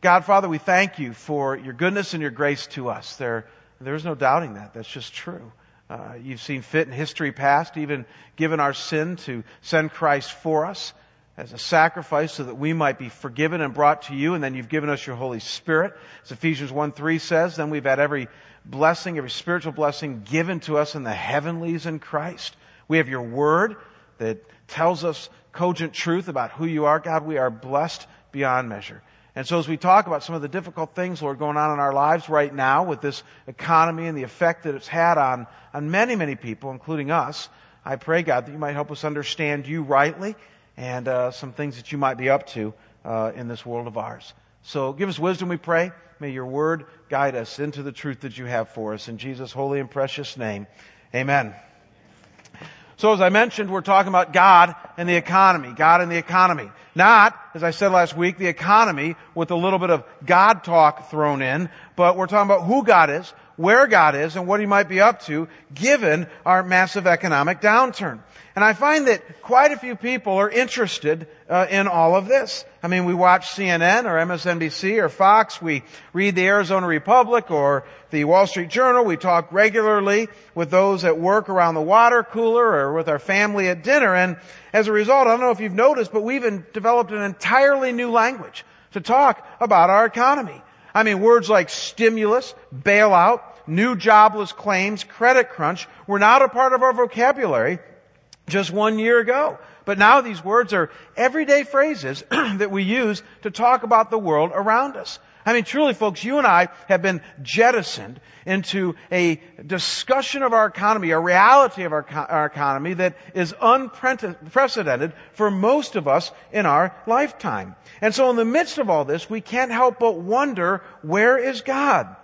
God, Father, we thank you for your goodness and your grace to us. There, there's no doubting that. That's just true. Uh, you've seen fit in history past, even given our sin to send Christ for us as a sacrifice so that we might be forgiven and brought to you, and then you've given us your Holy Spirit. As Ephesians 1 3 says, then we've had every blessing, every spiritual blessing given to us in the heavenlies in Christ. We have your word that tells us cogent truth about who you are. God, we are blessed beyond measure. And so as we talk about some of the difficult things, Lord, going on in our lives right now with this economy and the effect that it's had on, on many, many people, including us, I pray, God, that you might help us understand you rightly and uh, some things that you might be up to uh, in this world of ours. So give us wisdom, we pray. May your word guide us into the truth that you have for us. In Jesus' holy and precious name, amen. So as I mentioned, we're talking about God and the economy. God and the economy. Not, as I said last week, the economy with a little bit of God talk thrown in, but we're talking about who God is, where God is, and what He might be up to given our massive economic downturn. And I find that quite a few people are interested uh, in all of this. I mean, we watch CNN or MSNBC or Fox. We read the Arizona Republic or the Wall Street Journal. We talk regularly with those at work around the water cooler or with our family at dinner. And as a result, I don't know if you've noticed, but we've developed an entirely new language to talk about our economy. I mean, words like stimulus, bailout, new jobless claims, credit crunch were not a part of our vocabulary just one year ago. But now these words are everyday phrases that we use to talk about the world around us. I mean, truly, folks, you and I have been jettisoned into a discussion of our economy, a reality of our, our economy that is unprecedented for most of us in our lifetime. And so in the midst of all this, we can't help but wonder, where is God?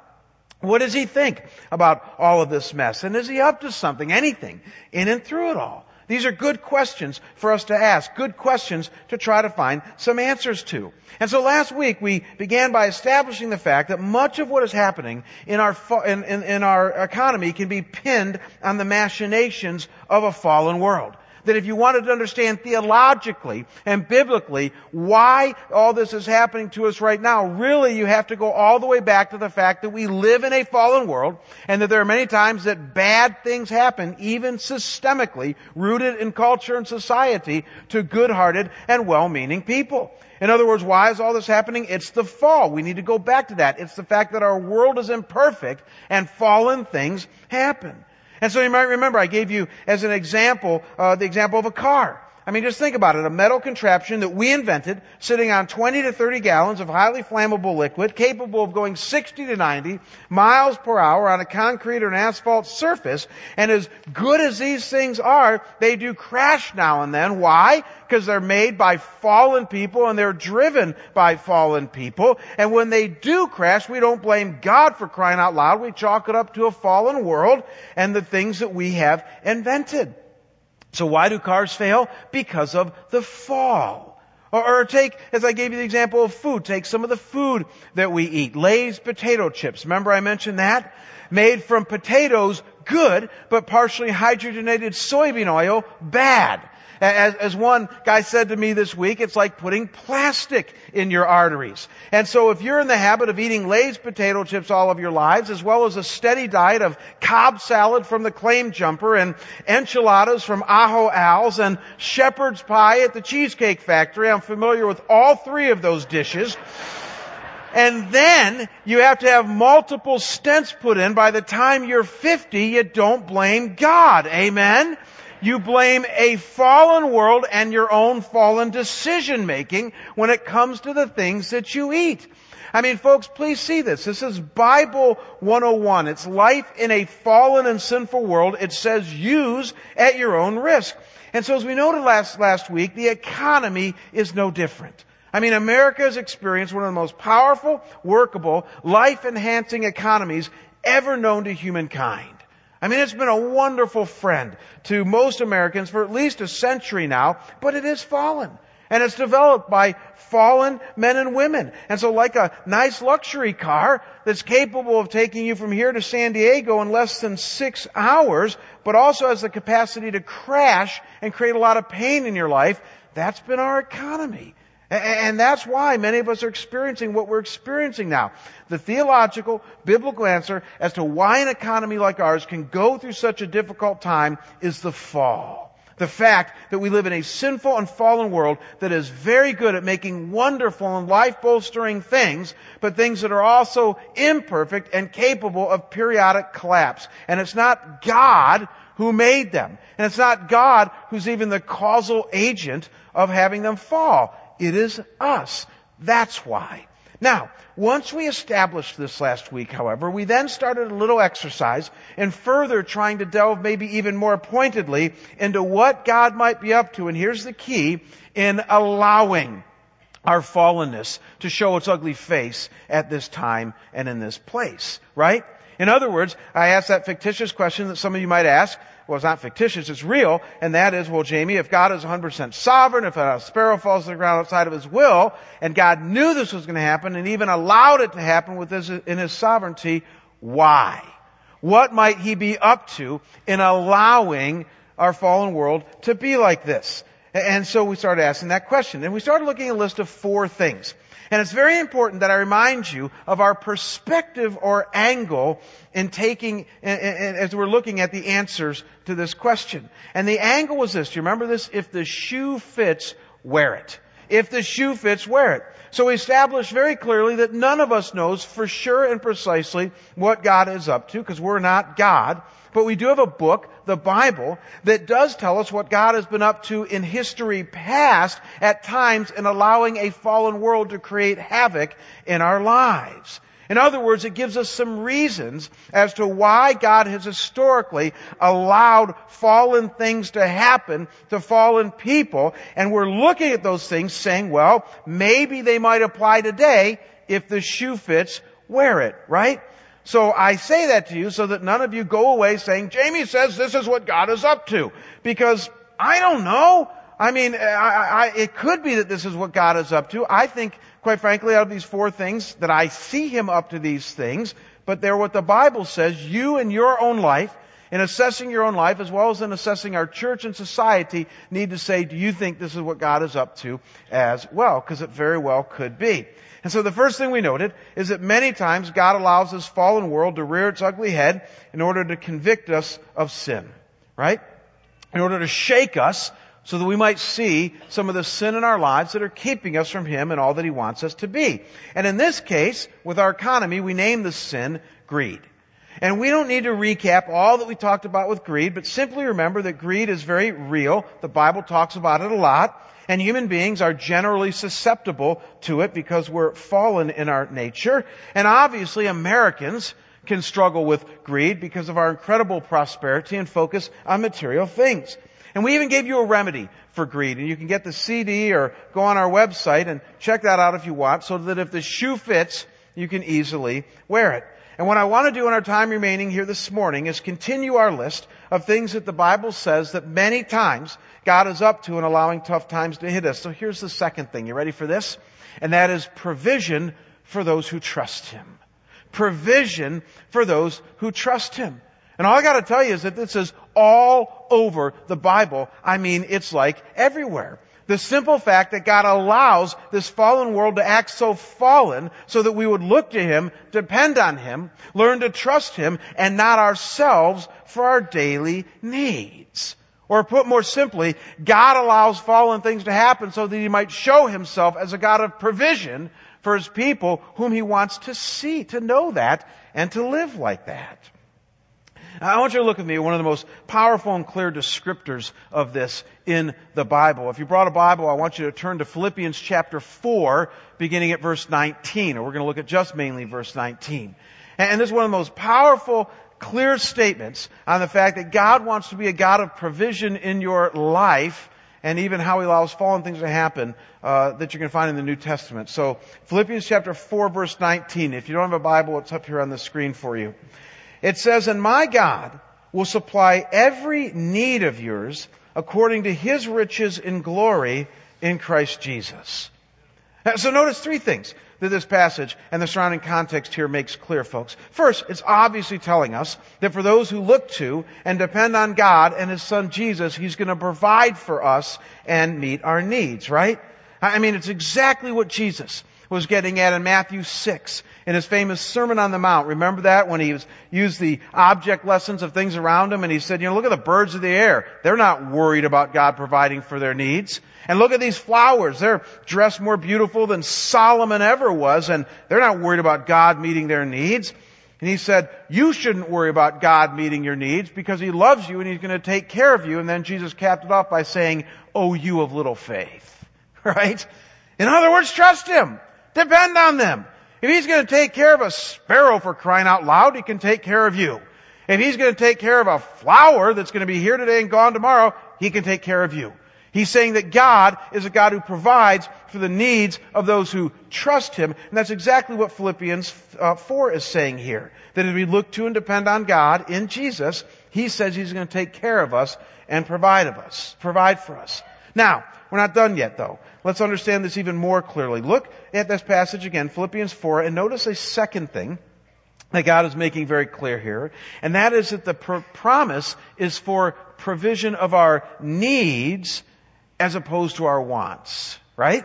What does he think about all of this mess? And is he up to something, anything, in and through it all? These are good questions for us to ask, good questions to try to find some answers to. And so last week we began by establishing the fact that much of what is happening in our, in, in, in our economy can be pinned on the machinations of a fallen world that if you wanted to understand theologically and biblically why all this is happening to us right now, really you have to go all the way back to the fact that we live in a fallen world and that there are many times that bad things happen, even systemically, rooted in culture and society to good-hearted and well-meaning people. In other words, why is all this happening? It's the fall. We need to go back to that. It's the fact that our world is imperfect and fallen things happen. And so you might remember I gave you as an example, uh, the example of a car. I mean, just think about it. A metal contraption that we invented sitting on 20 to 30 gallons of highly flammable liquid capable of going 60 to 90 miles per hour on a concrete or an asphalt surface. And as good as these things are, they do crash now and then. Why? Because they're made by fallen people and they're driven by fallen people. And when they do crash, we don't blame God for crying out loud. We chalk it up to a fallen world and the things that we have invented. So why do cars fail? Because of the fall. Or, or, take, as I gave you the example of food, take some of the food that we eat. Lay's potato chips. Remember I mentioned that? Made from potatoes, good, but partially hydrogenated soybean oil, bad. As, as one guy said to me this week, it's like putting plastic in your arteries. And so if you're in the habit of eating Lay's potato chips all of your lives, as well as a steady diet of Cobb salad from the Claim Jumper and enchiladas from Ajo Al's and shepherd's pie at the Cheesecake Factory, I'm familiar with all three of those dishes. And then you have to have multiple stents put in by the time you're 50, you don't blame God. Amen? You blame a fallen world and your own fallen decision making when it comes to the things that you eat. I mean, folks, please see this. This is Bible 101. It's life in a fallen and sinful world. It says use at your own risk. And so as we noted last, last week, the economy is no different. I mean, America has experienced one of the most powerful, workable, life-enhancing economies ever known to humankind. I mean, it's been a wonderful friend to most Americans for at least a century now, but it is fallen. And it's developed by fallen men and women. And so like a nice luxury car that's capable of taking you from here to San Diego in less than six hours, but also has the capacity to crash and create a lot of pain in your life, that's been our economy. And that's why many of us are experiencing what we're experiencing now. The theological, biblical answer as to why an economy like ours can go through such a difficult time is the fall. The fact that we live in a sinful and fallen world that is very good at making wonderful and life bolstering things, but things that are also imperfect and capable of periodic collapse. And it's not God who made them. And it's not God who's even the causal agent of having them fall. It is us. That's why. Now, once we established this last week, however, we then started a little exercise in further trying to delve maybe even more pointedly into what God might be up to. And here's the key in allowing our fallenness to show its ugly face at this time and in this place, right? In other words, I asked that fictitious question that some of you might ask well, it's not fictitious, it's real, and that is, well, Jamie, if God is 100% sovereign, if a sparrow falls to the ground outside of His will, and God knew this was going to happen and even allowed it to happen with his, in His sovereignty, why? What might He be up to in allowing our fallen world to be like this? And so we started asking that question, and we started looking at a list of four things. And it's very important that I remind you of our perspective or angle in taking, as we're looking at the answers to this question. And the angle was this. Do you remember this? If the shoe fits, wear it. If the shoe fits, wear it. So we established very clearly that none of us knows for sure and precisely what God is up to, because we're not God. But we do have a book, the Bible, that does tell us what God has been up to in history past at times in allowing a fallen world to create havoc in our lives. In other words, it gives us some reasons as to why God has historically allowed fallen things to happen to fallen people. And we're looking at those things saying, well, maybe they might apply today if the shoe fits, wear it, right? So I say that to you so that none of you go away saying, Jamie says this is what God is up to. Because I don't know. I mean, I, I, it could be that this is what God is up to. I think, quite frankly, out of these four things, that I see Him up to these things, but they're what the Bible says you in your own life, in assessing your own life, as well as in assessing our church and society, need to say, do you think this is what God is up to as well? Because it very well could be. And so the first thing we noted is that many times God allows this fallen world to rear its ugly head in order to convict us of sin. Right? In order to shake us so that we might see some of the sin in our lives that are keeping us from Him and all that He wants us to be. And in this case, with our economy, we name the sin greed. And we don't need to recap all that we talked about with greed, but simply remember that greed is very real. The Bible talks about it a lot. And human beings are generally susceptible to it because we're fallen in our nature. And obviously Americans can struggle with greed because of our incredible prosperity and focus on material things. And we even gave you a remedy for greed. And you can get the CD or go on our website and check that out if you want so that if the shoe fits, you can easily wear it. And what I want to do in our time remaining here this morning is continue our list of things that the Bible says that many times God is up to in allowing tough times to hit us. So here's the second thing. You ready for this? And that is provision for those who trust Him. Provision for those who trust Him. And all I gotta tell you is that this is all over the Bible. I mean, it's like everywhere. The simple fact that God allows this fallen world to act so fallen so that we would look to Him, depend on Him, learn to trust Him, and not ourselves for our daily needs. Or put more simply, God allows fallen things to happen so that He might show Himself as a God of provision for His people whom He wants to see, to know that, and to live like that. I want you to look at me, one of the most powerful and clear descriptors of this in the Bible. If you brought a Bible, I want you to turn to Philippians chapter 4, beginning at verse 19, and we're going to look at just mainly verse 19. And this is one of the most powerful, clear statements on the fact that God wants to be a God of provision in your life, and even how He allows fallen things to happen uh, that you can find in the New Testament. So, Philippians chapter 4, verse 19. If you don't have a Bible, it's up here on the screen for you. It says, And my God will supply every need of yours according to his riches in glory in Christ Jesus. Uh, so notice three things that this passage and the surrounding context here makes clear, folks. First, it's obviously telling us that for those who look to and depend on God and His Son Jesus, He's going to provide for us and meet our needs, right? I mean, it's exactly what Jesus was getting at in Matthew 6 in his famous Sermon on the Mount. Remember that when he was, used the object lessons of things around him and he said, you know, look at the birds of the air. They're not worried about God providing for their needs. And look at these flowers. They're dressed more beautiful than Solomon ever was and they're not worried about God meeting their needs. And he said, you shouldn't worry about God meeting your needs because he loves you and he's going to take care of you. And then Jesus capped it off by saying, oh, you of little faith. Right? In other words, trust him. Depend on them. If he's going to take care of a sparrow for crying out loud, he can take care of you. If he's going to take care of a flower that's going to be here today and gone tomorrow, he can take care of you. He's saying that God is a God who provides for the needs of those who trust Him. And that's exactly what Philippians uh, 4 is saying here. That as we look to and depend on God in Jesus, He says He's going to take care of us and provide of us, provide for us. Now, we're not done yet though. Let's understand this even more clearly. Look at this passage again, Philippians 4, and notice a second thing that God is making very clear here, and that is that the pr- promise is for provision of our needs as opposed to our wants, right?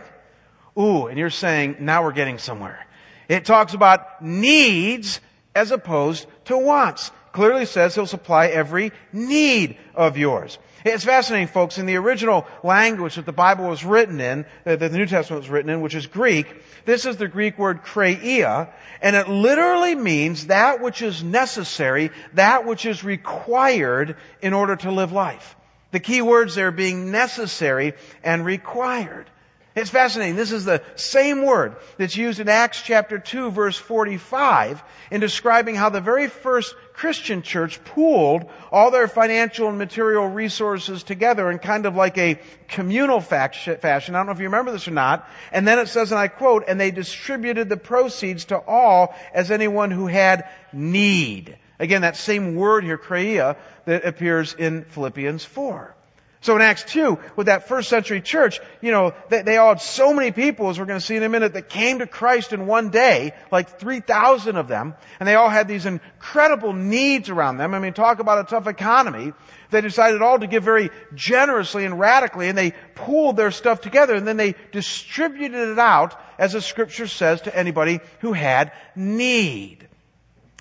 Ooh, and you're saying, now we're getting somewhere. It talks about needs as opposed to wants. Clearly says he'll supply every need of yours. It's fascinating, folks. In the original language that the Bible was written in, uh, that the New Testament was written in, which is Greek, this is the Greek word kreia, and it literally means that which is necessary, that which is required in order to live life. The key words there being necessary and required. It's fascinating. This is the same word that's used in Acts chapter 2 verse 45 in describing how the very first Christian church pooled all their financial and material resources together in kind of like a communal fashion. I don't know if you remember this or not. And then it says, and I quote, and they distributed the proceeds to all as anyone who had need. Again, that same word here, kreia, that appears in Philippians 4. So in Acts 2, with that first century church, you know, they, they all had so many people, as we're going to see in a minute, that came to Christ in one day, like 3,000 of them, and they all had these incredible needs around them. I mean, talk about a tough economy. They decided all to give very generously and radically, and they pooled their stuff together, and then they distributed it out, as the scripture says, to anybody who had need.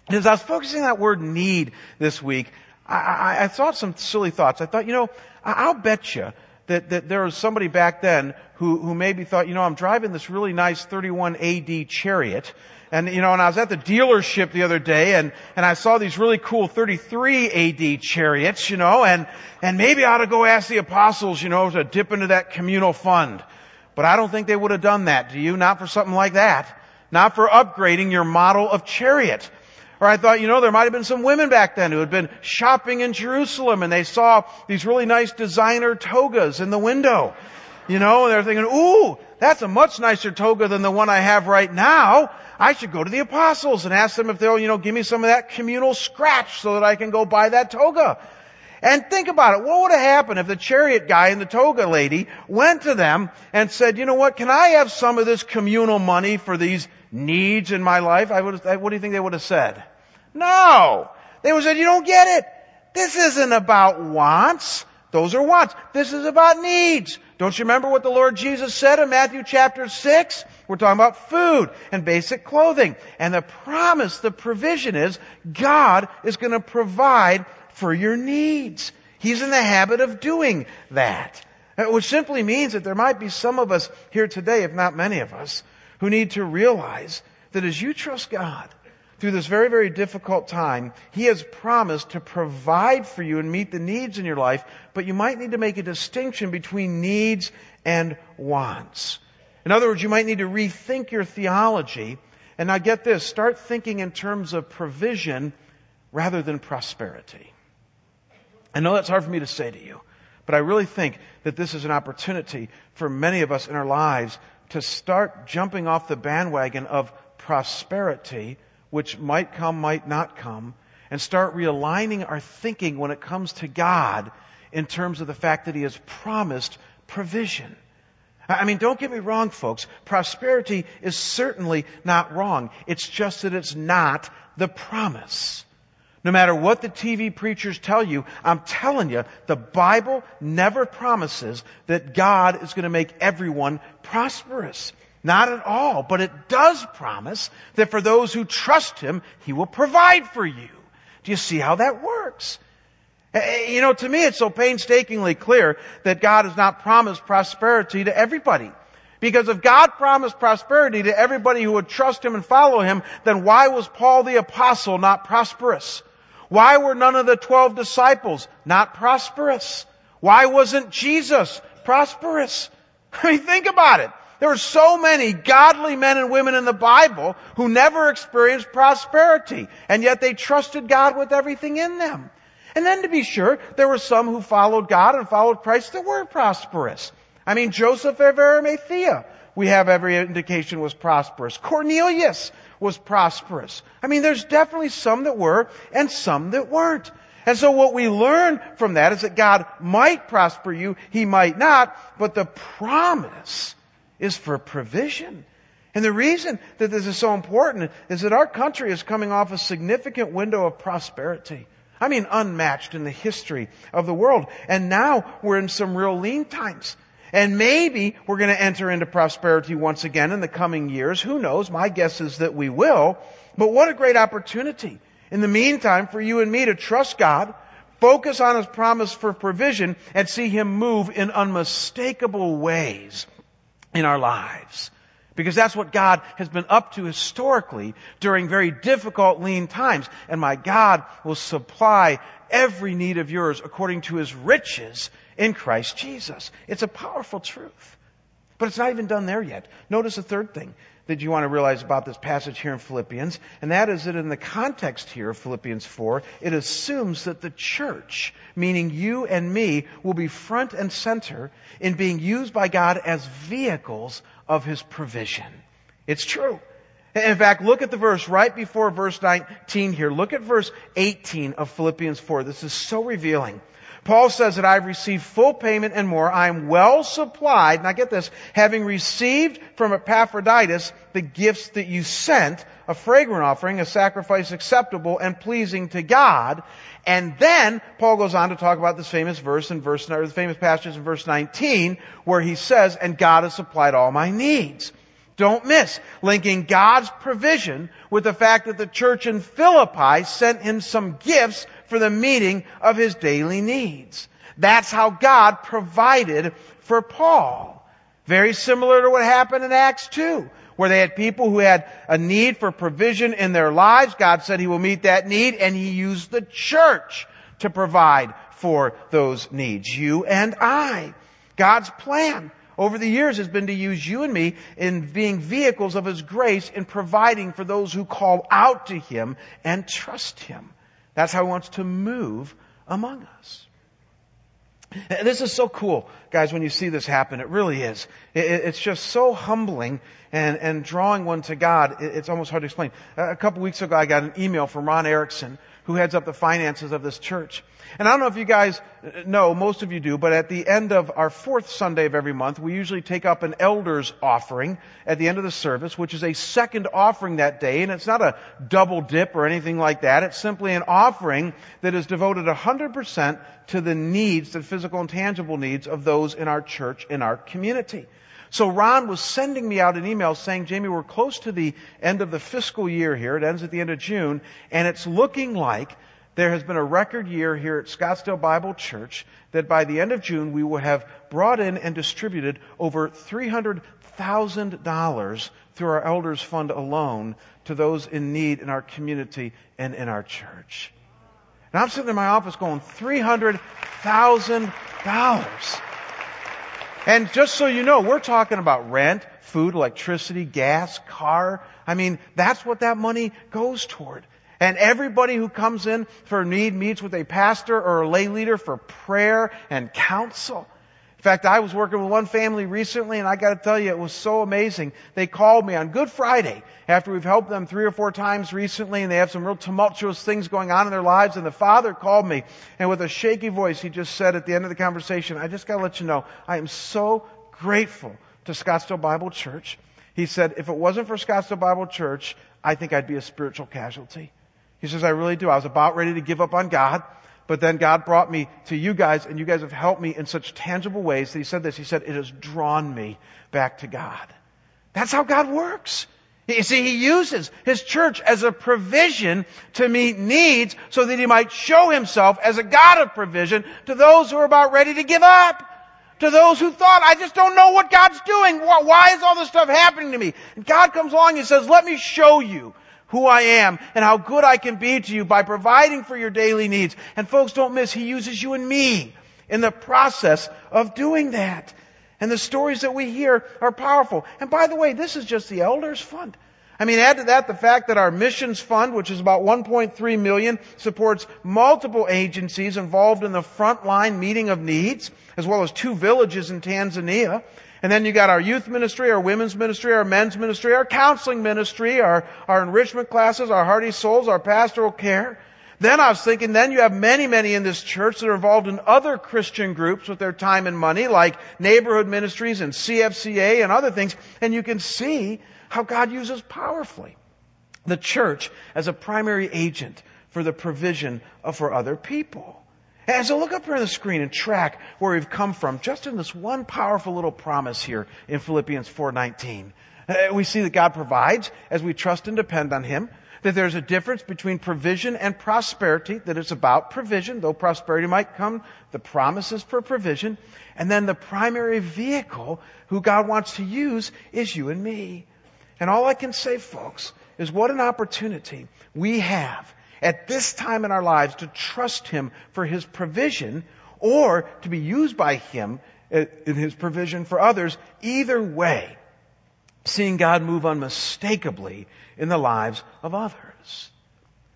And As I was focusing on that word need this week, I, I, I thought some silly thoughts. I thought, you know, I'll bet you that, that there was somebody back then who, who maybe thought, you know, I'm driving this really nice 31 AD chariot. And, you know, and I was at the dealership the other day and, and I saw these really cool 33 AD chariots, you know, and, and maybe I ought to go ask the apostles, you know, to dip into that communal fund. But I don't think they would have done that. Do you? Not for something like that. Not for upgrading your model of chariot. Or I thought, you know, there might have been some women back then who had been shopping in Jerusalem and they saw these really nice designer togas in the window. You know, and they're thinking, ooh, that's a much nicer toga than the one I have right now. I should go to the apostles and ask them if they'll, you know, give me some of that communal scratch so that I can go buy that toga. And think about it. What would have happened if the chariot guy and the toga lady went to them and said, you know what, can I have some of this communal money for these needs in my life? I would have, what do you think they would have said? No. They would say, you don't get it. This isn't about wants. Those are wants. This is about needs. Don't you remember what the Lord Jesus said in Matthew chapter 6? We're talking about food and basic clothing. And the promise, the provision is God is going to provide for your needs. He's in the habit of doing that. Uh, which simply means that there might be some of us here today, if not many of us, who need to realize that as you trust God, through this very, very difficult time, He has promised to provide for you and meet the needs in your life, but you might need to make a distinction between needs and wants. In other words, you might need to rethink your theology. And now get this, start thinking in terms of provision rather than prosperity. I know that's hard for me to say to you, but I really think that this is an opportunity for many of us in our lives to start jumping off the bandwagon of prosperity which might come, might not come, and start realigning our thinking when it comes to God in terms of the fact that He has promised provision. I mean, don't get me wrong, folks. Prosperity is certainly not wrong. It's just that it's not the promise. No matter what the TV preachers tell you, I'm telling you, the Bible never promises that God is going to make everyone prosperous. Not at all. But it does promise that for those who trust Him, He will provide for you. Do you see how that works? You know, to me it's so painstakingly clear that God has not promised prosperity to everybody. Because if God promised prosperity to everybody who would trust Him and follow Him, then why was Paul the apostle not prosperous? Why were none of the twelve disciples not prosperous? Why wasn't Jesus prosperous? I mean, think about it. There are so many godly men and women in the Bible who never experienced prosperity, and yet they trusted God with everything in them. And then to be sure, there were some who followed God and followed Christ that were prosperous. I mean, Joseph of Arimathea, we have every indication was prosperous. Cornelius was prosperous. I mean, there's definitely some that were and some that weren't. And so what we learn from that is that God might prosper you, He might not, but the promise is for provision. And the reason that this is so important is that our country is coming off a significant window of prosperity. I mean, unmatched in the history of the world. And now we're in some real lean times. And maybe we're going to enter into prosperity once again in the coming years. Who knows? My guess is that we will. But what a great opportunity in the meantime for you and me to trust God, focus on His promise for provision, and see Him move in unmistakable ways in our lives. Because that's what God has been up to historically during very difficult lean times. And my God will supply every need of yours according to His riches in Christ Jesus. It's a powerful truth. But it's not even done there yet. Notice the third thing that you want to realize about this passage here in Philippians, and that is that in the context here of Philippians 4, it assumes that the church, meaning you and me, will be front and center in being used by God as vehicles of His provision. It's true. In fact, look at the verse right before verse 19 here. Look at verse 18 of Philippians 4. This is so revealing. Paul says that I've received full payment and more. I am well supplied. Now get this, having received from Epaphroditus the gifts that you sent, a fragrant offering, a sacrifice acceptable and pleasing to God. And then Paul goes on to talk about this famous verse in verse, or the famous passage in verse 19 where he says, and God has supplied all my needs. Don't miss linking God's provision with the fact that the church in Philippi sent him some gifts for the meeting of his daily needs. That's how God provided for Paul. Very similar to what happened in Acts 2, where they had people who had a need for provision in their lives. God said he will meet that need, and he used the church to provide for those needs. You and I. God's plan over the years has been to use you and me in being vehicles of His grace in providing for those who call out to Him and trust Him. That's how he wants to move among us. This is so cool, guys, when you see this happen. It really is. It's just so humbling and, and drawing one to God. It's almost hard to explain. A couple weeks ago, I got an email from Ron Erickson, who heads up the finances of this church. And I don't know if you guys know, most of you do, but at the end of our fourth Sunday of every month, we usually take up an elder's offering at the end of the service, which is a second offering that day, and it's not a double dip or anything like that. It's simply an offering that is devoted 100% to the needs, the physical and tangible needs of those in our church, in our community. So Ron was sending me out an email saying, Jamie, we're close to the end of the fiscal year here. It ends at the end of June, and it's looking like there has been a record year here at Scottsdale Bible Church that by the end of June we will have brought in and distributed over $300,000 through our elders fund alone to those in need in our community and in our church. And I'm sitting in my office going, $300,000. And just so you know, we're talking about rent, food, electricity, gas, car. I mean, that's what that money goes toward. And everybody who comes in for need meets with a pastor or a lay leader for prayer and counsel. In fact, I was working with one family recently and I gotta tell you, it was so amazing. They called me on Good Friday after we've helped them three or four times recently and they have some real tumultuous things going on in their lives and the father called me and with a shaky voice he just said at the end of the conversation, I just gotta let you know, I am so grateful to Scottsdale Bible Church. He said, if it wasn't for Scottsdale Bible Church, I think I'd be a spiritual casualty. He says, I really do. I was about ready to give up on God, but then God brought me to you guys, and you guys have helped me in such tangible ways that he said this. He said, it has drawn me back to God. That's how God works. You see, he uses his church as a provision to meet needs so that he might show himself as a God of provision to those who are about ready to give up. To those who thought, I just don't know what God's doing. Why is all this stuff happening to me? And God comes along and says, let me show you who I am and how good I can be to you by providing for your daily needs. And folks, don't miss, He uses you and me in the process of doing that. And the stories that we hear are powerful. And by the way, this is just the elders fund. I mean, add to that the fact that our missions fund, which is about 1.3 million, supports multiple agencies involved in the frontline meeting of needs, as well as two villages in Tanzania. And then you got our youth ministry, our women's ministry, our men's ministry, our counseling ministry, our, our enrichment classes, our Hearty Souls, our pastoral care. Then I was thinking, then you have many, many in this church that are involved in other Christian groups with their time and money, like neighborhood ministries and CFCA and other things. And you can see how God uses powerfully the church as a primary agent for the provision of for other people. And so look up here on the screen and track where we've come from, just in this one powerful little promise here in Philippians 4:19. Uh, we see that God provides as we trust and depend on Him. That there's a difference between provision and prosperity. That it's about provision, though prosperity might come. The promises for provision, and then the primary vehicle who God wants to use is you and me. And all I can say, folks, is what an opportunity we have at this time in our lives to trust Him for His provision or to be used by Him uh, in His provision for others. Either way, seeing God move unmistakably in the lives of others.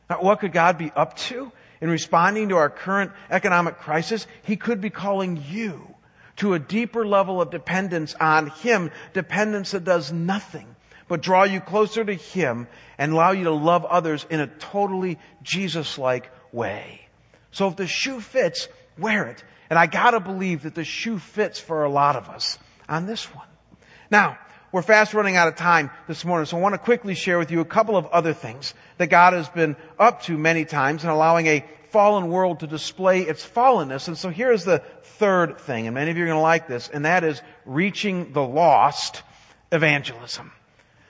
Now, what could God be up to in responding to our current economic crisis? He could be calling you to a deeper level of dependence on Him, dependence that does nothing but draw you closer to Him and allow you to love others in a totally Jesus-like way. So if the shoe fits, wear it. And I gotta believe that the shoe fits for a lot of us on this one. Now, we're fast running out of time this morning, so I want to quickly share with you a couple of other things that God has been up to many times in allowing a fallen world to display its fallenness. And so here's the third thing, and many of you are going to like this, and that is reaching the lost evangelism.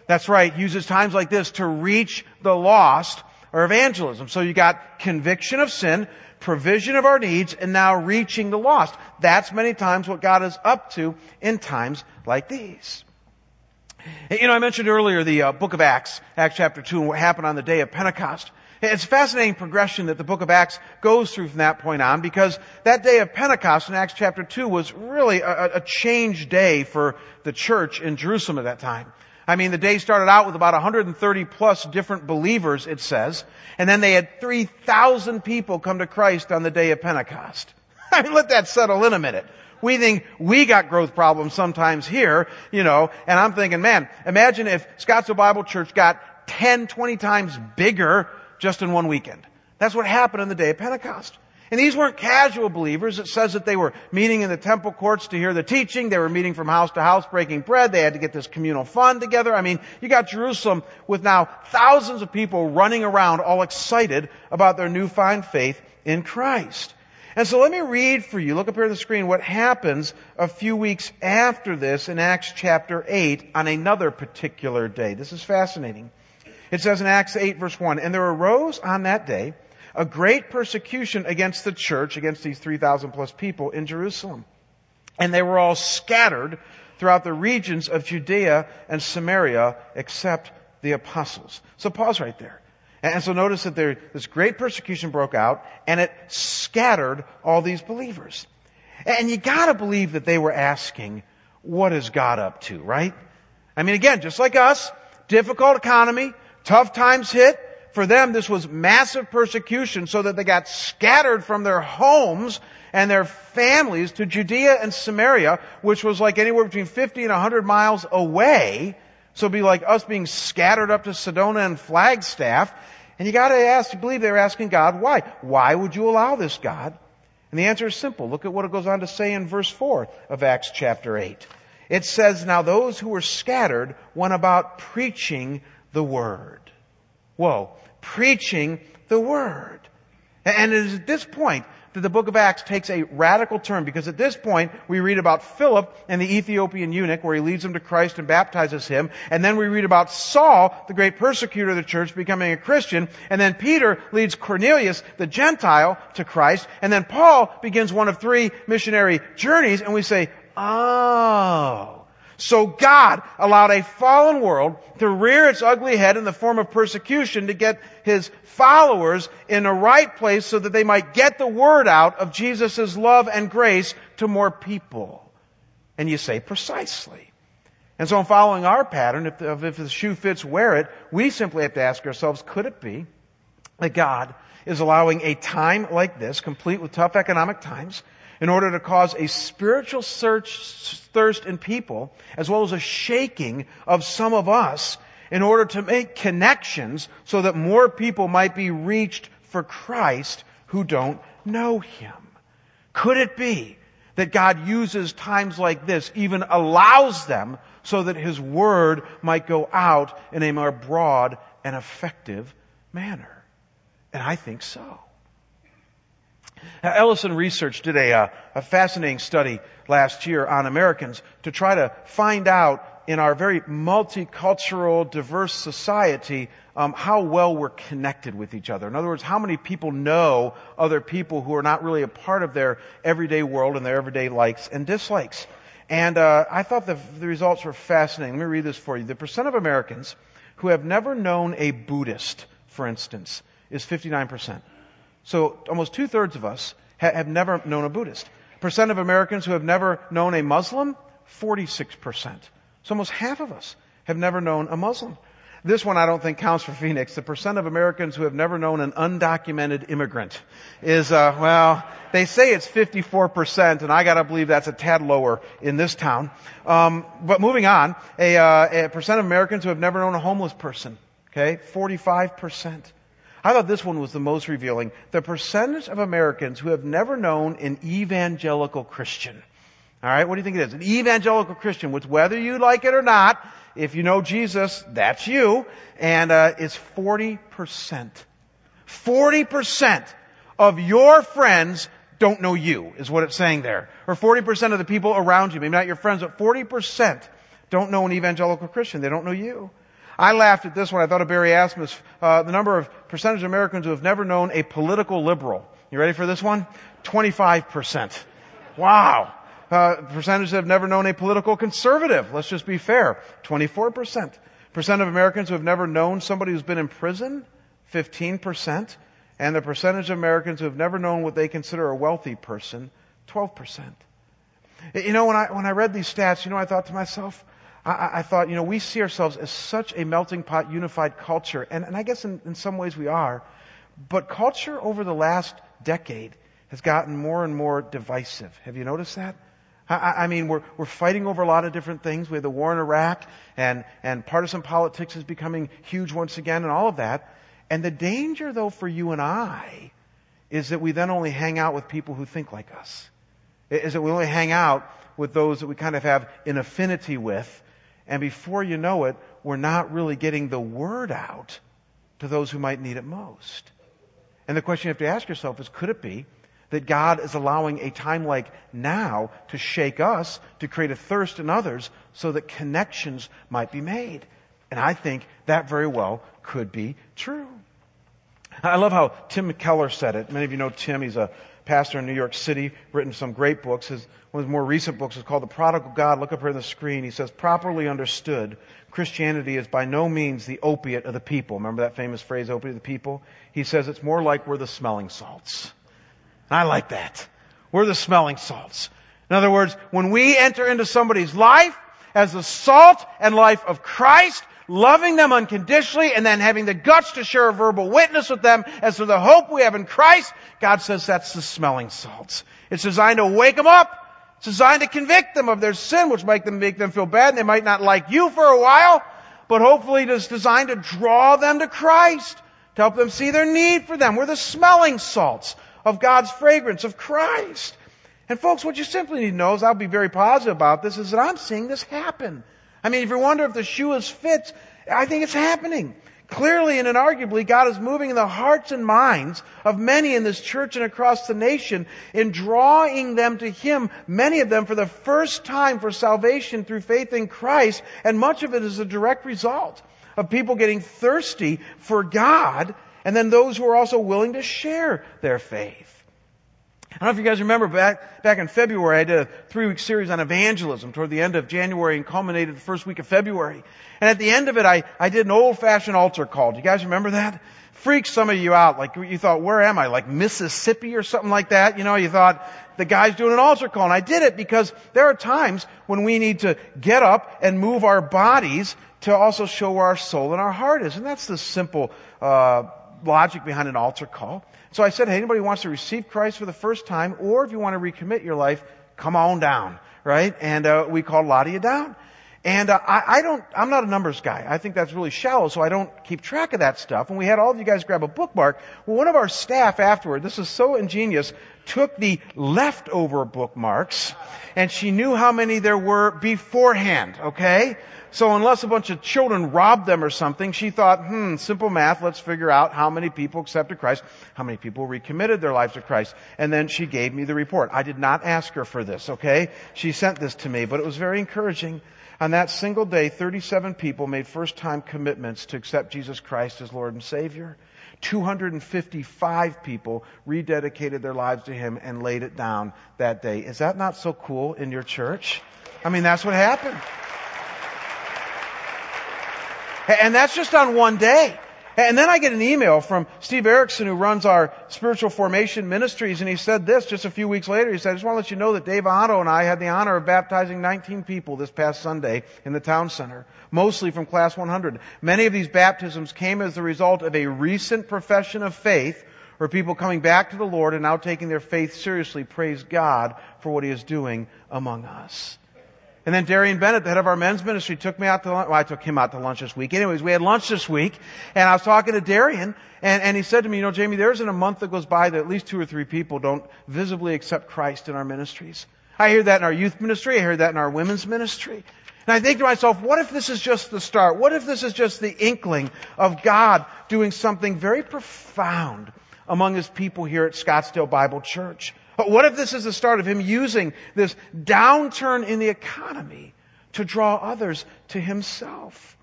That's right, uses times like this to reach the lost or evangelism. So you got conviction of sin, provision of our needs, and now reaching the lost. That's many times what God is up to in times like these. You know, I mentioned earlier the uh, book of Acts, Acts chapter 2, and what happened on the day of Pentecost. It's a fascinating progression that the book of Acts goes through from that point on because that day of Pentecost in Acts chapter 2 was really a, a change day for the church in Jerusalem at that time. I mean, the day started out with about 130 plus different believers, it says, and then they had 3,000 people come to Christ on the day of Pentecost. I mean, let that settle in a minute. We think we got growth problems sometimes here, you know, and I'm thinking, man, imagine if Scottsdale Bible Church got 10, 20 times bigger just in one weekend. That's what happened on the day of Pentecost. And these weren't casual believers. It says that they were meeting in the temple courts to hear the teaching. They were meeting from house to house breaking bread. They had to get this communal fund together. I mean, you got Jerusalem with now thousands of people running around all excited about their newfound faith in Christ. And so let me read for you, look up here on the screen, what happens a few weeks after this in Acts chapter 8 on another particular day. This is fascinating. It says in Acts 8 verse 1, And there arose on that day a great persecution against the church, against these 3,000 plus people in Jerusalem. And they were all scattered throughout the regions of Judea and Samaria except the apostles. So pause right there. And so notice that there, this great persecution broke out and it scattered all these believers. And you gotta believe that they were asking, what is God up to, right? I mean again, just like us, difficult economy, tough times hit, for them, this was massive persecution so that they got scattered from their homes and their families to Judea and Samaria, which was like anywhere between 50 and 100 miles away. So it'd be like us being scattered up to Sedona and Flagstaff. And you gotta ask, you believe they're asking God why. Why would you allow this, God? And the answer is simple. Look at what it goes on to say in verse 4 of Acts chapter 8. It says, Now those who were scattered went about preaching the word. Whoa. Preaching the Word. And it is at this point that the book of Acts takes a radical turn because at this point we read about Philip and the Ethiopian eunuch where he leads him to Christ and baptizes him. And then we read about Saul, the great persecutor of the church, becoming a Christian. And then Peter leads Cornelius, the Gentile, to Christ. And then Paul begins one of three missionary journeys and we say, oh, so God allowed a fallen world to rear its ugly head in the form of persecution to get his followers in a right place so that they might get the word out of Jesus' love and grace to more people. And you say precisely. And so in following our pattern, if the, if the shoe fits, wear it, we simply have to ask ourselves, could it be that God is allowing a time like this, complete with tough economic times, in order to cause a spiritual search, thirst in people, as well as a shaking of some of us, in order to make connections so that more people might be reached for Christ who don't know Him. Could it be that God uses times like this, even allows them, so that His Word might go out in a more broad and effective manner? And I think so. Ellison Research did a, uh, a fascinating study last year on Americans to try to find out in our very multicultural, diverse society um, how well we're connected with each other. In other words, how many people know other people who are not really a part of their everyday world and their everyday likes and dislikes. And uh, I thought the, the results were fascinating. Let me read this for you. The percent of Americans who have never known a Buddhist, for instance, is 59%. So almost two thirds of us ha- have never known a Buddhist. Percent of Americans who have never known a Muslim, 46%. So almost half of us have never known a Muslim. This one I don't think counts for Phoenix. The percent of Americans who have never known an undocumented immigrant is, uh, well, they say it's 54%, and I gotta believe that's a tad lower in this town. Um, but moving on, a, uh, a percent of Americans who have never known a homeless person. Okay, 45%. I thought this one was the most revealing. The percentage of Americans who have never known an evangelical Christian. All right, what do you think it is? An evangelical Christian, which whether you like it or not, if you know Jesus, that's you, and uh, it's 40%. 40% of your friends don't know you, is what it's saying there. Or 40% of the people around you, maybe not your friends, but 40% don't know an evangelical Christian. They don't know you. I laughed at this one. I thought of Barry Asmus. Uh, the number of percentage of Americans who have never known a political liberal. You ready for this one? 25%. Wow. Uh, percentage that have never known a political conservative. Let's just be fair. 24%. Percent of Americans who have never known somebody who's been in prison. 15%. And the percentage of Americans who have never known what they consider a wealthy person. 12%. You know, when I, when I read these stats, you know, I thought to myself, I, I, thought, you know, we see ourselves as such a melting pot, unified culture, and, and I guess in, in some ways we are. But culture over the last decade has gotten more and more divisive. Have you noticed that? I, I mean, we're, we're fighting over a lot of different things. We have the war in Iraq, and, and partisan politics is becoming huge once again, and all of that. And the danger, though, for you and I, is that we then only hang out with people who think like us. Is that we only hang out with those that we kind of have an affinity with, and before you know it, we're not really getting the word out to those who might need it most. And the question you have to ask yourself is, could it be that God is allowing a time like now to shake us, to create a thirst in others, so that connections might be made? And I think that very well could be true. I love how Tim Keller said it. Many of you know Tim. He's a pastor in New York City, written some great books. His, one of his more recent books is called The Prodigal God. Look up here on the screen. He says, properly understood, Christianity is by no means the opiate of the people. Remember that famous phrase, opiate of the people? He says it's more like we're the smelling salts. And I like that. We're the smelling salts. In other words, when we enter into somebody's life as the salt and life of Christ, loving them unconditionally, and then having the guts to share a verbal witness with them as to the hope we have in Christ, God says that's the smelling salts. It's designed to wake them up. It's designed to convict them of their sin, which might them make them feel bad. And they might not like you for a while, but hopefully it is designed to draw them to Christ, to help them see their need for them. We're the smelling salts of God's fragrance, of Christ. And folks, what you simply need to know is I'll be very positive about this, is that I'm seeing this happen. I mean, if you wonder if the shoe is fit, I think it's happening. Clearly and inarguably, God is moving in the hearts and minds of many in this church and across the nation in drawing them to Him, many of them for the first time for salvation through faith in Christ, and much of it is a direct result of people getting thirsty for God, and then those who are also willing to share their faith. I don't know if you guys remember back, back in February, I did a three week series on evangelism toward the end of January and culminated the first week of February. And at the end of it, I, I did an old fashioned altar call. Do you guys remember that? Freaked some of you out. Like you thought, where am I? Like Mississippi or something like that? You know, you thought the guy's doing an altar call. And I did it because there are times when we need to get up and move our bodies to also show where our soul and our heart is. And that's the simple, uh, logic behind an altar call. So I said, hey, anybody who wants to receive Christ for the first time, or if you want to recommit your life, come on down, right? And uh, we called Ladia down. And uh, I, I don't, I'm not a numbers guy. I think that's really shallow, so I don't keep track of that stuff. And we had all of you guys grab a bookmark. Well, one of our staff afterward, this is so ingenious, took the leftover bookmarks, and she knew how many there were beforehand, okay? So unless a bunch of children robbed them or something, she thought, hmm, simple math, let's figure out how many people accepted Christ, how many people recommitted their lives to Christ. And then she gave me the report. I did not ask her for this, okay? She sent this to me, but it was very encouraging. On that single day, 37 people made first time commitments to accept Jesus Christ as Lord and Savior. 255 people rededicated their lives to Him and laid it down that day. Is that not so cool in your church? I mean, that's what happened. And that's just on one day. And then I get an email from Steve Erickson, who runs our spiritual formation ministries, and he said this just a few weeks later. He said, I just want to let you know that Dave Otto and I had the honor of baptizing 19 people this past Sunday in the town center, mostly from class 100. Many of these baptisms came as the result of a recent profession of faith, or people coming back to the Lord and now taking their faith seriously. Praise God for what He is doing among us. And then Darian Bennett, the head of our men's ministry, took me out to lunch. Well, I took him out to lunch this week. Anyways, we had lunch this week, and I was talking to Darian, and, and he said to me, you know, Jamie, there isn't a month that goes by that at least two or three people don't visibly accept Christ in our ministries. I hear that in our youth ministry. I hear that in our women's ministry. And I think to myself, what if this is just the start? What if this is just the inkling of God doing something very profound among His people here at Scottsdale Bible Church? But what if this is the start of him using this downturn in the economy to draw others to himself?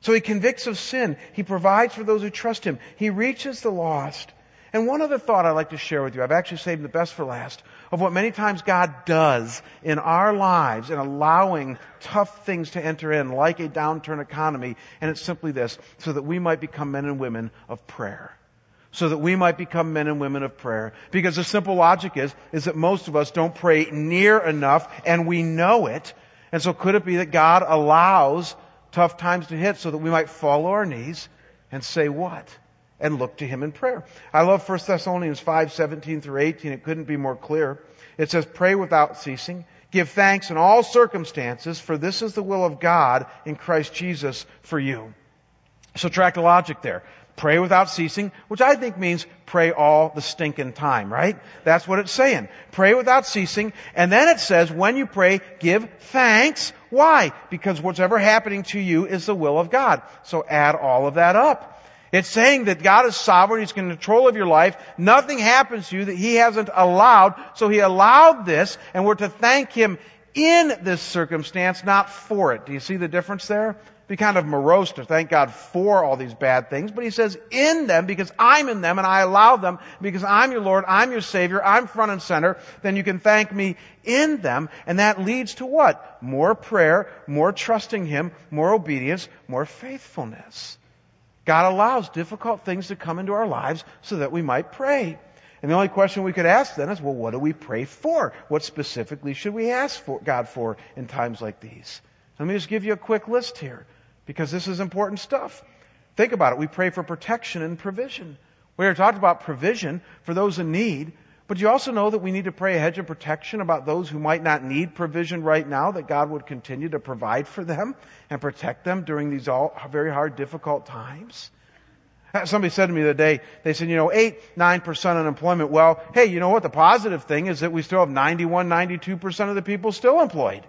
So he convicts of sin. He provides for those who trust him. He reaches the lost. And one other thought I'd like to share with you, I've actually saved the best for last, of what many times God does in our lives in allowing tough things to enter in, like a downturn economy. And it's simply this, so that we might become men and women of prayer so that we might become men and women of prayer. Because the simple logic is, is that most of us don't pray near enough and we know it. And so could it be that God allows tough times to hit so that we might fall on our knees and say what? And look to Him in prayer. I love 1 Thessalonians 5, 17 through 18. It couldn't be more clear. It says, pray without ceasing. Give thanks in all circumstances, for this is the will of God in Christ Jesus for you. So track the logic there. Pray without ceasing, which I think means pray all the stinking time, right? That's what it's saying. Pray without ceasing. And then it says, when you pray, give thanks. Why? Because whatever happening to you is the will of God. So add all of that up. It's saying that God is sovereign. He's in control of your life. Nothing happens to you that He hasn't allowed. So He allowed this, and we're to thank Him in this circumstance, not for it. Do you see the difference there? Be kind of morose to thank God for all these bad things, but he says in them because I'm in them and I allow them because I'm your Lord, I'm your Savior, I'm front and center, then you can thank me in them and that leads to what? More prayer, more trusting Him, more obedience, more faithfulness. God allows difficult things to come into our lives so that we might pray. And the only question we could ask then is, well, what do we pray for? What specifically should we ask for God for in times like these? Let me just give you a quick list here because this is important stuff. Think about it. We pray for protection and provision. We are talking about provision for those in need, but you also know that we need to pray a hedge of protection about those who might not need provision right now, that God would continue to provide for them and protect them during these all very hard, difficult times. Uh, somebody said to me the other day, they said, you know, 8, 9% unemployment. Well, hey, you know what? The positive thing is that we still have 91, 92% of the people still employed.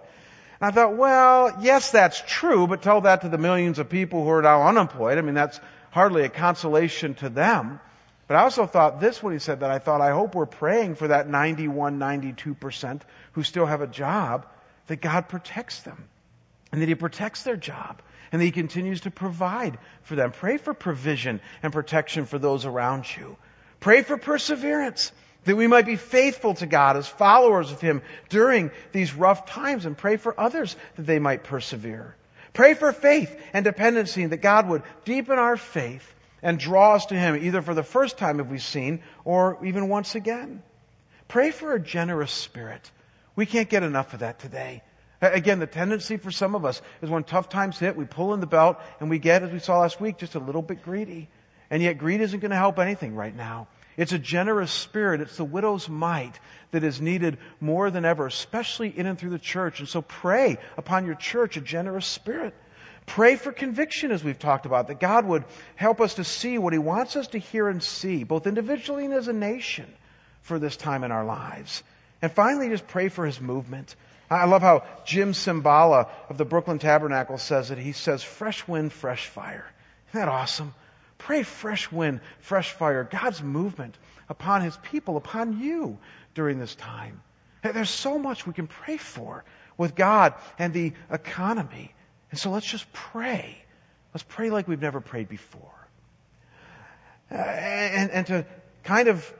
And I thought, well, yes, that's true, but tell that to the millions of people who are now unemployed. I mean, that's hardly a consolation to them. But I also thought this when he said that. I thought, I hope we're praying for that 91, 92% who still have a job, that God protects them and that He protects their job and that He continues to provide for them. Pray for provision and protection for those around you. Pray for perseverance that we might be faithful to God as followers of Him during these rough times and pray for others that they might persevere. Pray for faith and dependency and that God would deepen our faith and draw us to Him either for the first time if we've seen or even once again. Pray for a generous spirit. We can't get enough of that today. Again, the tendency for some of us is when tough times hit, we pull in the belt and we get, as we saw last week, just a little bit greedy. And yet greed isn't going to help anything right now. It's a generous spirit. It's the widow's mite that is needed more than ever, especially in and through the church. And so pray upon your church a generous spirit. Pray for conviction, as we've talked about, that God would help us to see what He wants us to hear and see, both individually and as a nation, for this time in our lives. And finally, just pray for His movement. I love how Jim Cymbala of the Brooklyn Tabernacle says it. He says, fresh wind, fresh fire. Isn't that awesome? Pray fresh wind, fresh fire, God's movement upon His people, upon you during this time. There's so much we can pray for with God and the economy. And so let's just pray. Let's pray like we've never prayed before. Uh, and, and to kind of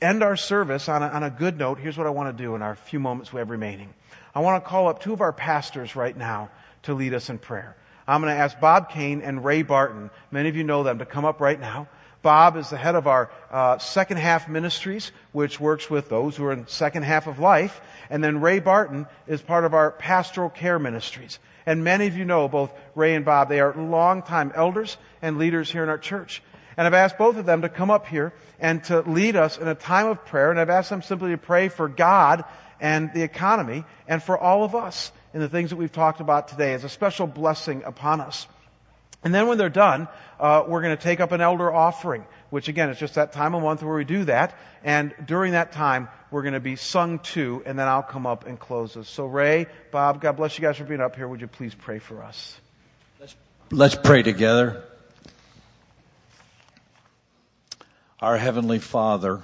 end our service on a, on a good note, here's what I want to do in our few moments we have remaining. I want to call up two of our pastors right now to lead us in prayer. I'm going to ask Bob Kane and Ray Barton. Many of you know them to come up right now. Bob is the head of our uh, second half ministries, which works with those who are in second half of life. And then Ray Barton is part of our pastoral care ministries. And many of you know both Ray and Bob. They are longtime elders and leaders here in our church. And I've asked both of them to come up here and to lead us in a time of prayer. And I've asked them simply to pray for God and the economy and for all of us in the things that we've talked about today as a special blessing upon us. And then when they're done, uh, we're going to take up an elder offering, which again is just that time of month where we do that. And during that time, we're going to be sung to, and then I'll come up and close us. So Ray, Bob, God bless you guys for being up here. Would you please pray for us? Let's, let's pray together. Our Heavenly Father,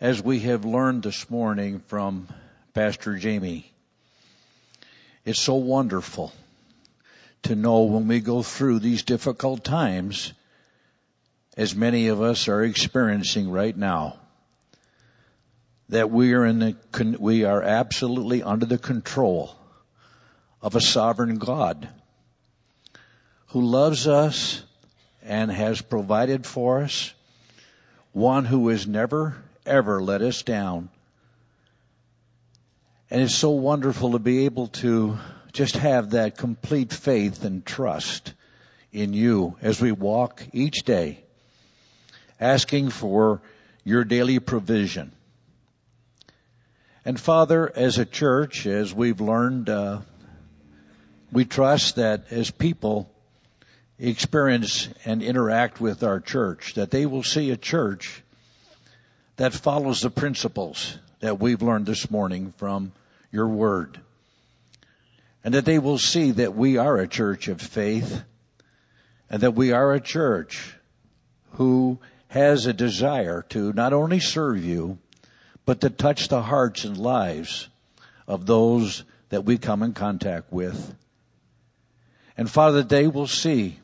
as we have learned this morning from Pastor Jamie, it's so wonderful to know when we go through these difficult times, as many of us are experiencing right now, that we are in the, we are absolutely under the control of a sovereign God who loves us and has provided for us, one who has never ever let us down and it's so wonderful to be able to just have that complete faith and trust in you as we walk each day, asking for your daily provision. And Father, as a church, as we've learned, uh, we trust that as people experience and interact with our church, that they will see a church that follows the principles that we've learned this morning from your word. And that they will see that we are a church of faith and that we are a church who has a desire to not only serve you, but to touch the hearts and lives of those that we come in contact with. And Father, they will see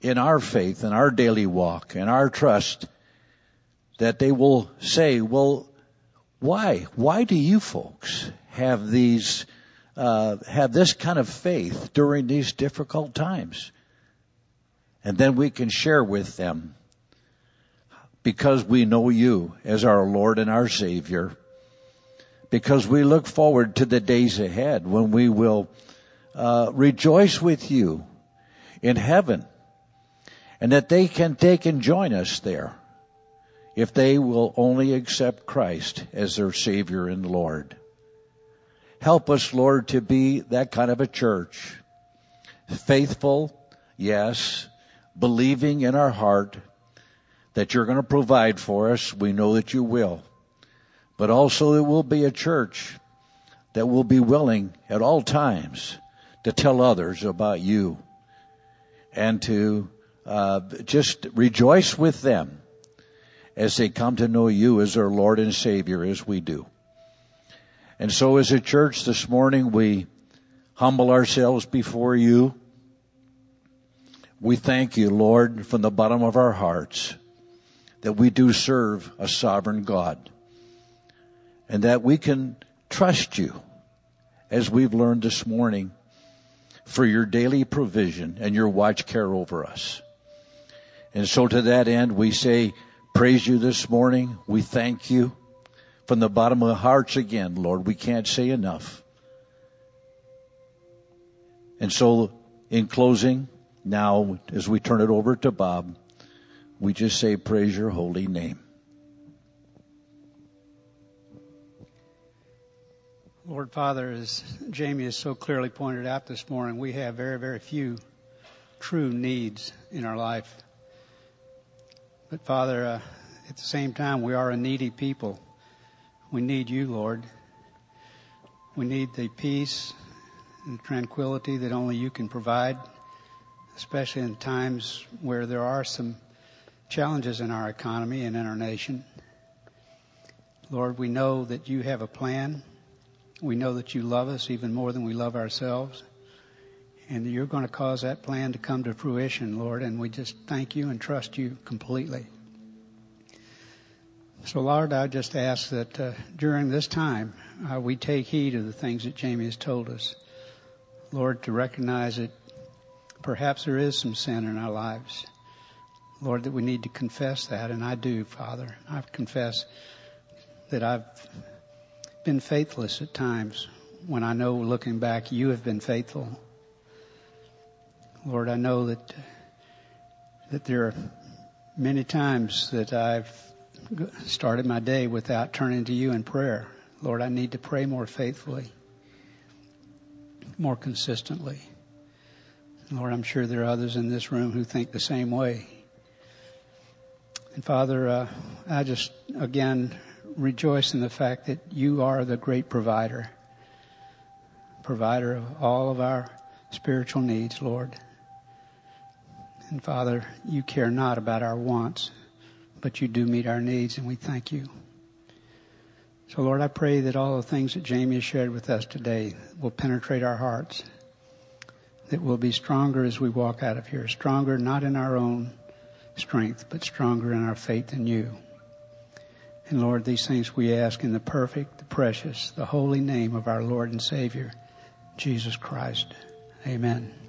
in our faith, in our daily walk, in our trust, that they will say, well, why? Why do you folks have these, uh, have this kind of faith during these difficult times. And then we can share with them because we know you as our Lord and our Savior. Because we look forward to the days ahead when we will uh, rejoice with you in heaven and that they can take and join us there if they will only accept Christ as their Savior and Lord. Help us, Lord, to be that kind of a church. Faithful, yes, believing in our heart that you're going to provide for us. We know that you will. But also it will be a church that will be willing at all times to tell others about you and to uh, just rejoice with them as they come to know you as their Lord and Savior as we do. And so as a church this morning, we humble ourselves before you. We thank you, Lord, from the bottom of our hearts that we do serve a sovereign God and that we can trust you as we've learned this morning for your daily provision and your watch care over us. And so to that end, we say, praise you this morning. We thank you from the bottom of our hearts again, Lord. We can't say enough. And so in closing, now as we turn it over to Bob, we just say praise your holy name. Lord Father, as Jamie has so clearly pointed out this morning, we have very, very few true needs in our life. But Father, uh, at the same time, we are a needy people. We need you, Lord. We need the peace and tranquility that only you can provide, especially in times where there are some challenges in our economy and in our nation. Lord, we know that you have a plan. We know that you love us even more than we love ourselves. And you're going to cause that plan to come to fruition, Lord, and we just thank you and trust you completely. So, Lord, I just ask that uh, during this time uh, we take heed of the things that Jamie has told us. Lord, to recognize that perhaps there is some sin in our lives. Lord, that we need to confess that, and I do, Father. I confess that I've been faithless at times when I know looking back you have been faithful. Lord, I know that that there are many times that I've started my day without turning to you in prayer. Lord, I need to pray more faithfully, more consistently. Lord, I'm sure there are others in this room who think the same way. And Father, uh, I just again rejoice in the fact that you are the great provider, provider of all of our spiritual needs, Lord. And Father, you care not about our wants, but you do meet our needs, and we thank you. So, Lord, I pray that all the things that Jamie has shared with us today will penetrate our hearts, that we'll be stronger as we walk out of here, stronger not in our own strength, but stronger in our faith in you. And Lord, these things we ask in the perfect, the precious, the holy name of our Lord and Savior, Jesus Christ. Amen.